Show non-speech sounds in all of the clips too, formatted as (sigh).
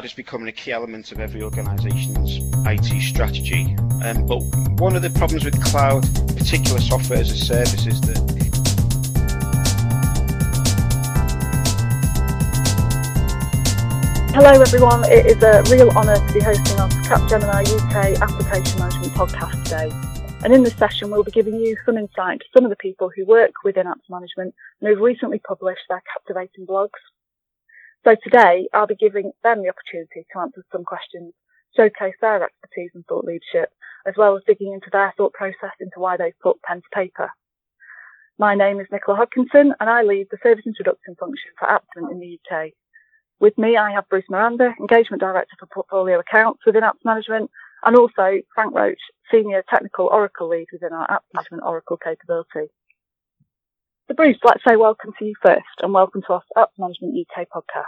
cloud is becoming a key element of every organisation's IT strategy. Um, but one of the problems with cloud, particular software as a service, is that Hello everyone, it is a real honour to be hosting our Capgemini UK Application Management podcast today. And in this session, we'll be giving you some insight to some of the people who work within apps management and who've recently published their captivating blogs. So today I'll be giving them the opportunity to answer some questions, showcase their expertise and thought leadership, as well as digging into their thought process into why they've put pen to paper. My name is Nicola Hodkinson and I lead the service introduction function for Aptment in the UK. With me, I have Bruce Miranda, Engagement Director for Portfolio Accounts within Apps Management, and also Frank Roach, Senior Technical Oracle Lead within our Apps Management Oracle capability. So Bruce, let's say welcome to you first and welcome to our Apps Management UK podcast.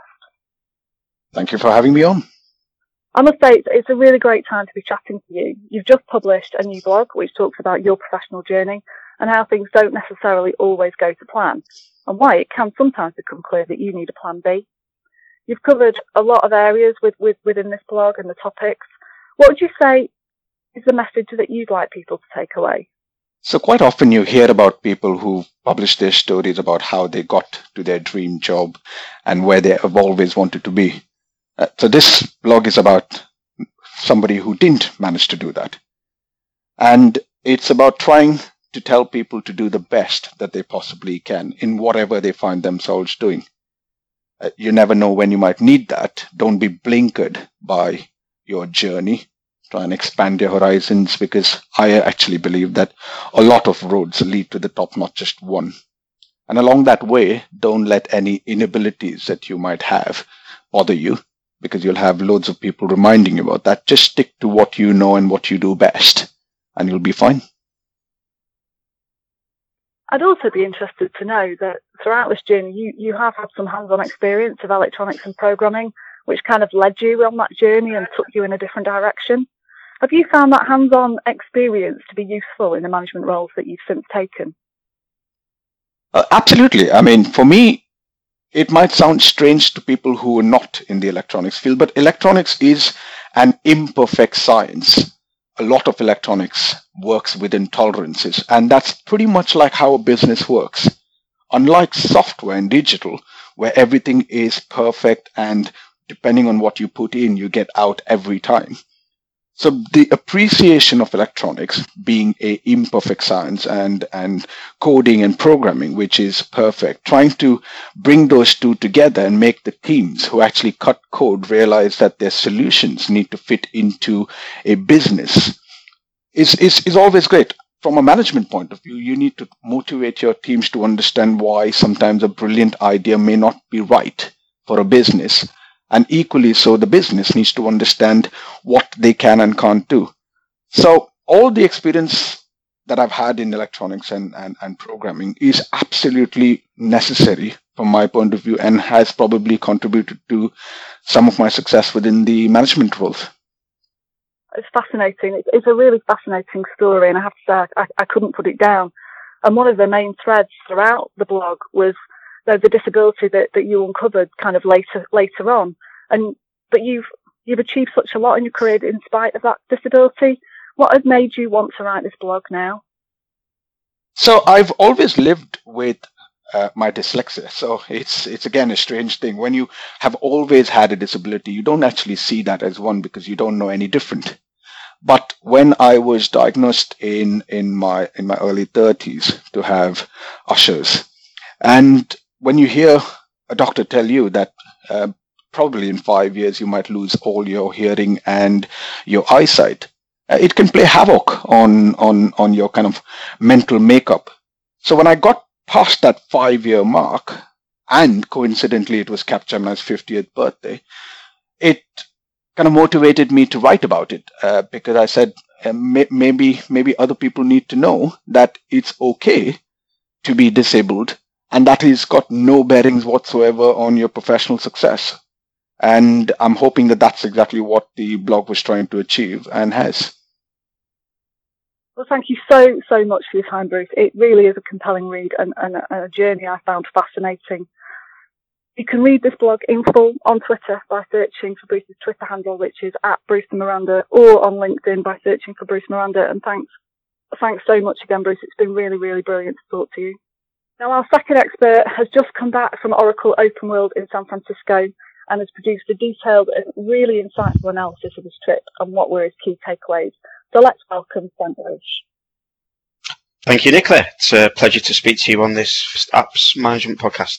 Thank you for having me on. I must say it's a really great time to be chatting to you. You've just published a new blog which talks about your professional journey and how things don't necessarily always go to plan and why it can sometimes become clear that you need a plan B. You've covered a lot of areas with, with, within this blog and the topics. What would you say is the message that you'd like people to take away? So quite often you hear about people who publish their stories about how they got to their dream job and where they have always wanted to be. Uh, so this blog is about somebody who didn't manage to do that. And it's about trying to tell people to do the best that they possibly can in whatever they find themselves doing. Uh, you never know when you might need that. Don't be blinkered by your journey try and expand your horizons because I actually believe that a lot of roads lead to the top, not just one. And along that way, don't let any inabilities that you might have bother you because you'll have loads of people reminding you about that. Just stick to what you know and what you do best and you'll be fine. I'd also be interested to know that throughout this journey, you, you have had some hands-on experience of electronics and programming, which kind of led you on that journey and took you in a different direction. Have you found that hands-on experience to be useful in the management roles that you've since taken? Uh, absolutely. I mean, for me, it might sound strange to people who are not in the electronics field, but electronics is an imperfect science. A lot of electronics works within tolerances, and that's pretty much like how a business works. Unlike software and digital, where everything is perfect and depending on what you put in, you get out every time. So the appreciation of electronics being a imperfect science and, and coding and programming, which is perfect, trying to bring those two together and make the teams who actually cut code realize that their solutions need to fit into a business is, is, is always great. From a management point of view, you need to motivate your teams to understand why sometimes a brilliant idea may not be right for a business and equally so, the business needs to understand what they can and can't do. So all the experience that I've had in electronics and, and, and programming is absolutely necessary from my point of view and has probably contributed to some of my success within the management roles. It's fascinating. It's, a really fascinating story, and I have to say, I, I couldn't put it down. And one of the main threads throughout the blog was the, the disability that, that you uncovered kind of later later on. And but you've you've achieved such a lot in your career in spite of that disability. What has made you want to write this blog now? So I've always lived with uh, my dyslexia. So it's it's again a strange thing. When you have always had a disability, you don't actually see that as one because you don't know any different. But when I was diagnosed in in my in my early 30s to have Usher's, and when you hear a doctor tell you that uh, probably in five years you might lose all your hearing and your eyesight, uh, it can play havoc on on on your kind of mental makeup. So when I got past that five year mark, and coincidentally it was Capgemini's 50th birthday, it kind of motivated me to write about it uh, because I said uh, may- maybe maybe other people need to know that it's okay to be disabled and that has got no bearings whatsoever on your professional success. And I'm hoping that that's exactly what the blog was trying to achieve and has. Well, thank you so, so much for your time, Bruce. It really is a compelling read and, and, a, journey I found fascinating. You can read this blog in full on Twitter by searching for Bruce's Twitter handle, which is at Bruce Miranda, or on LinkedIn by searching for Bruce Miranda. And thanks, thanks so much again, Bruce. It's been really, really brilliant to talk to you. Now, our second expert has just come back from Oracle Open World in San Francisco and has produced a detailed and really insightful analysis of his trip and what were his key takeaways. So let's welcome Frank Roche. Thank you, Nicola. It's a pleasure to speak to you on this apps management podcast.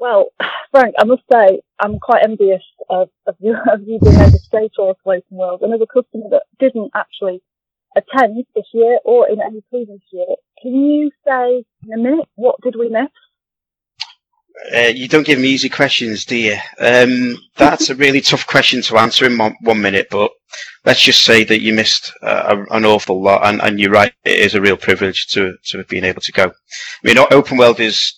Well, (sighs) Frank, I must say I'm quite envious of, of, you, (laughs) of you being able to stay to Oracle Open World. And as a customer that didn't actually attend this year or in any previous year, can you say in a minute what did we miss? Uh, you don't give me easy questions, do you? Um, that's a (laughs) really tough question to answer in one, one, minute, but let's just say that you missed uh, an awful lot, and, and, you're right, it is a real privilege to, to have been able to go. I mean, Open World is,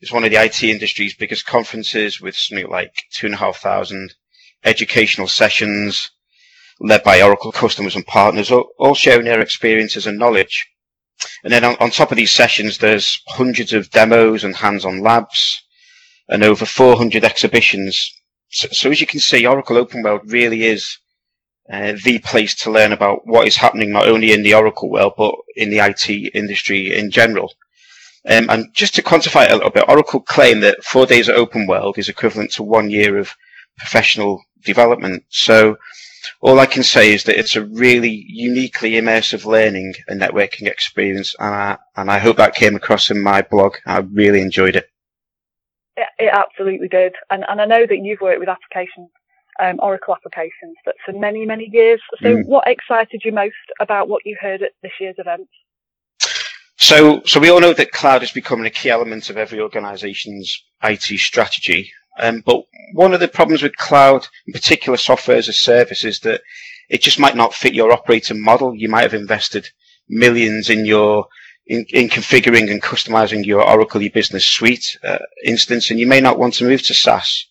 is one of the IT industry's biggest conferences with something like two and a half thousand educational sessions led by Oracle customers and partners, all, all sharing their experiences and knowledge. And then on, on top of these sessions, there's hundreds of demos and hands-on labs, and over 400 exhibitions. So, so as you can see, Oracle Open World really is uh, the place to learn about what is happening not only in the Oracle world, but in the IT industry in general. Um, and just to quantify it a little bit, Oracle claim that four days at Open World is equivalent to one year of professional development. So all I can say is that it's a really uniquely immersive learning and networking experience. And I, and I hope that came across in my blog. I really enjoyed it. It, it absolutely did. And, and I know that you've worked with applications, um, Oracle applications, but for many, many years. So mm. what excited you most about what you heard at this year's event? So, so we all know that cloud is becoming a key element of every organization's IT strategy. Um, but one of the problems with cloud, in particular software as a service, is that it just might not fit your operating model. You might have invested millions in your in, in configuring and customizing your Oracle e-business suite uh, instance, and you may not want to move to SaaS.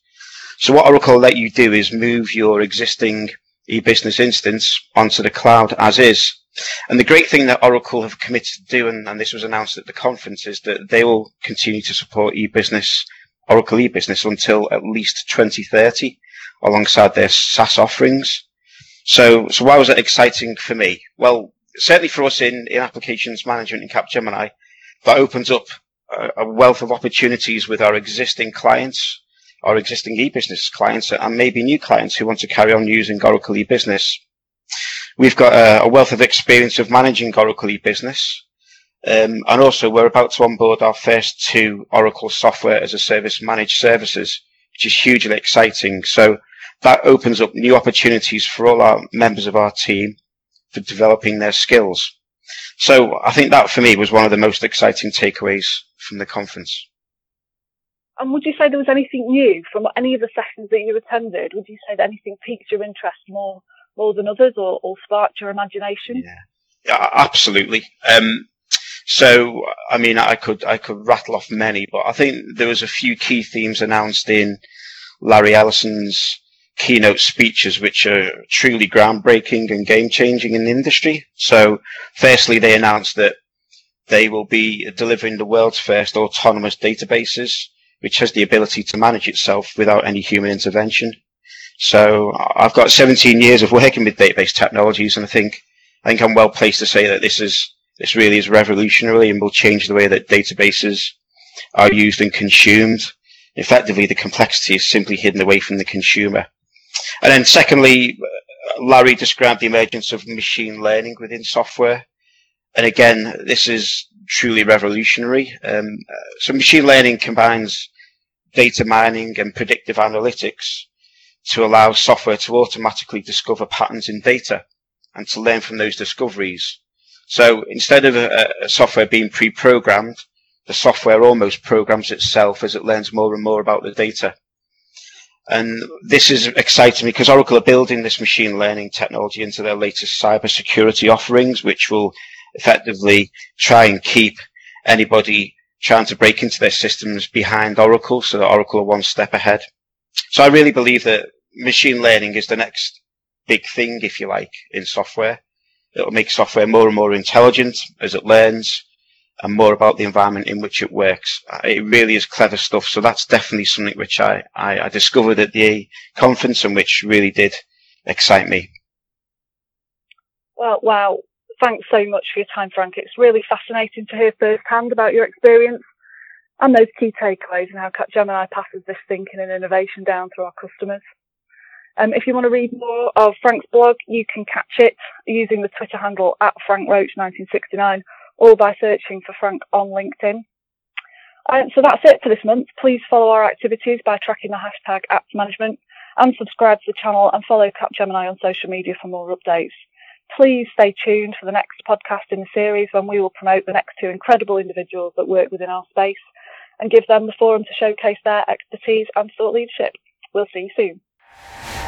So what Oracle let you do is move your existing e-business instance onto the cloud as is. And the great thing that Oracle have committed to do, and, and this was announced at the conference, is that they will continue to support e-business, Oracle e-business until at least 2030 alongside their SaaS offerings. So, so why was that exciting for me? Well, certainly for us in, in applications management in Capgemini, that opens up a, a wealth of opportunities with our existing clients, our existing e-business clients, and maybe new clients who want to carry on using Oracle e-business. We've got a, a wealth of experience of managing Oracle e-business. Um, and also we're about to onboard our first two Oracle software as a service managed services, which is hugely exciting. So that opens up new opportunities for all our members of our team for developing their skills. So I think that for me was one of the most exciting takeaways from the conference. And would you say there was anything new from any of the sessions that you attended? Would you say that anything piqued your interest more more than others, or, or sparked your imagination? Yeah, yeah absolutely. Um, so, I mean, I could I could rattle off many, but I think there was a few key themes announced in Larry Ellison's keynote speeches which are truly groundbreaking and game changing in the industry. So, firstly, they announced that they will be delivering the world's first autonomous databases, which has the ability to manage itself without any human intervention. So I've got 17 years of working with database technologies, and I think I think I'm well placed to say that this is this really is revolutionary and will change the way that databases are used and consumed. Effectively, the complexity is simply hidden away from the consumer. And then secondly, Larry described the emergence of machine learning within software. And again, this is truly revolutionary. Um, so machine learning combines data mining and predictive analytics to allow software to automatically discover patterns in data and to learn from those discoveries. So instead of a, a software being pre-programmed, the software almost programs itself as it learns more and more about the data. And this is exciting because Oracle are building this machine learning technology into their latest cybersecurity offerings, which will effectively try and keep anybody trying to break into their systems behind Oracle so that Oracle are one step ahead. So I really believe that machine learning is the next big thing, if you like, in software. It'll make software more and more intelligent as it learns and more about the environment in which it works. Uh, it really is clever stuff. So that's definitely something which I, I, I discovered at the conference and which really did excite me. Well, wow. Thanks so much for your time, Frank. It's really fascinating to hear firsthand about your experience and those key takeaways and how Capgemini passes this thinking and innovation down to our customers. Um, if you want to read more of Frank's blog, you can catch it using the Twitter handle at FrankRoach1969 or by searching for Frank on LinkedIn. Um, so that's it for this month. Please follow our activities by tracking the hashtag apps management and subscribe to the channel and follow Capgemini on social media for more updates. Please stay tuned for the next podcast in the series when we will promote the next two incredible individuals that work within our space and give them the forum to showcase their expertise and thought leadership. We'll see you soon.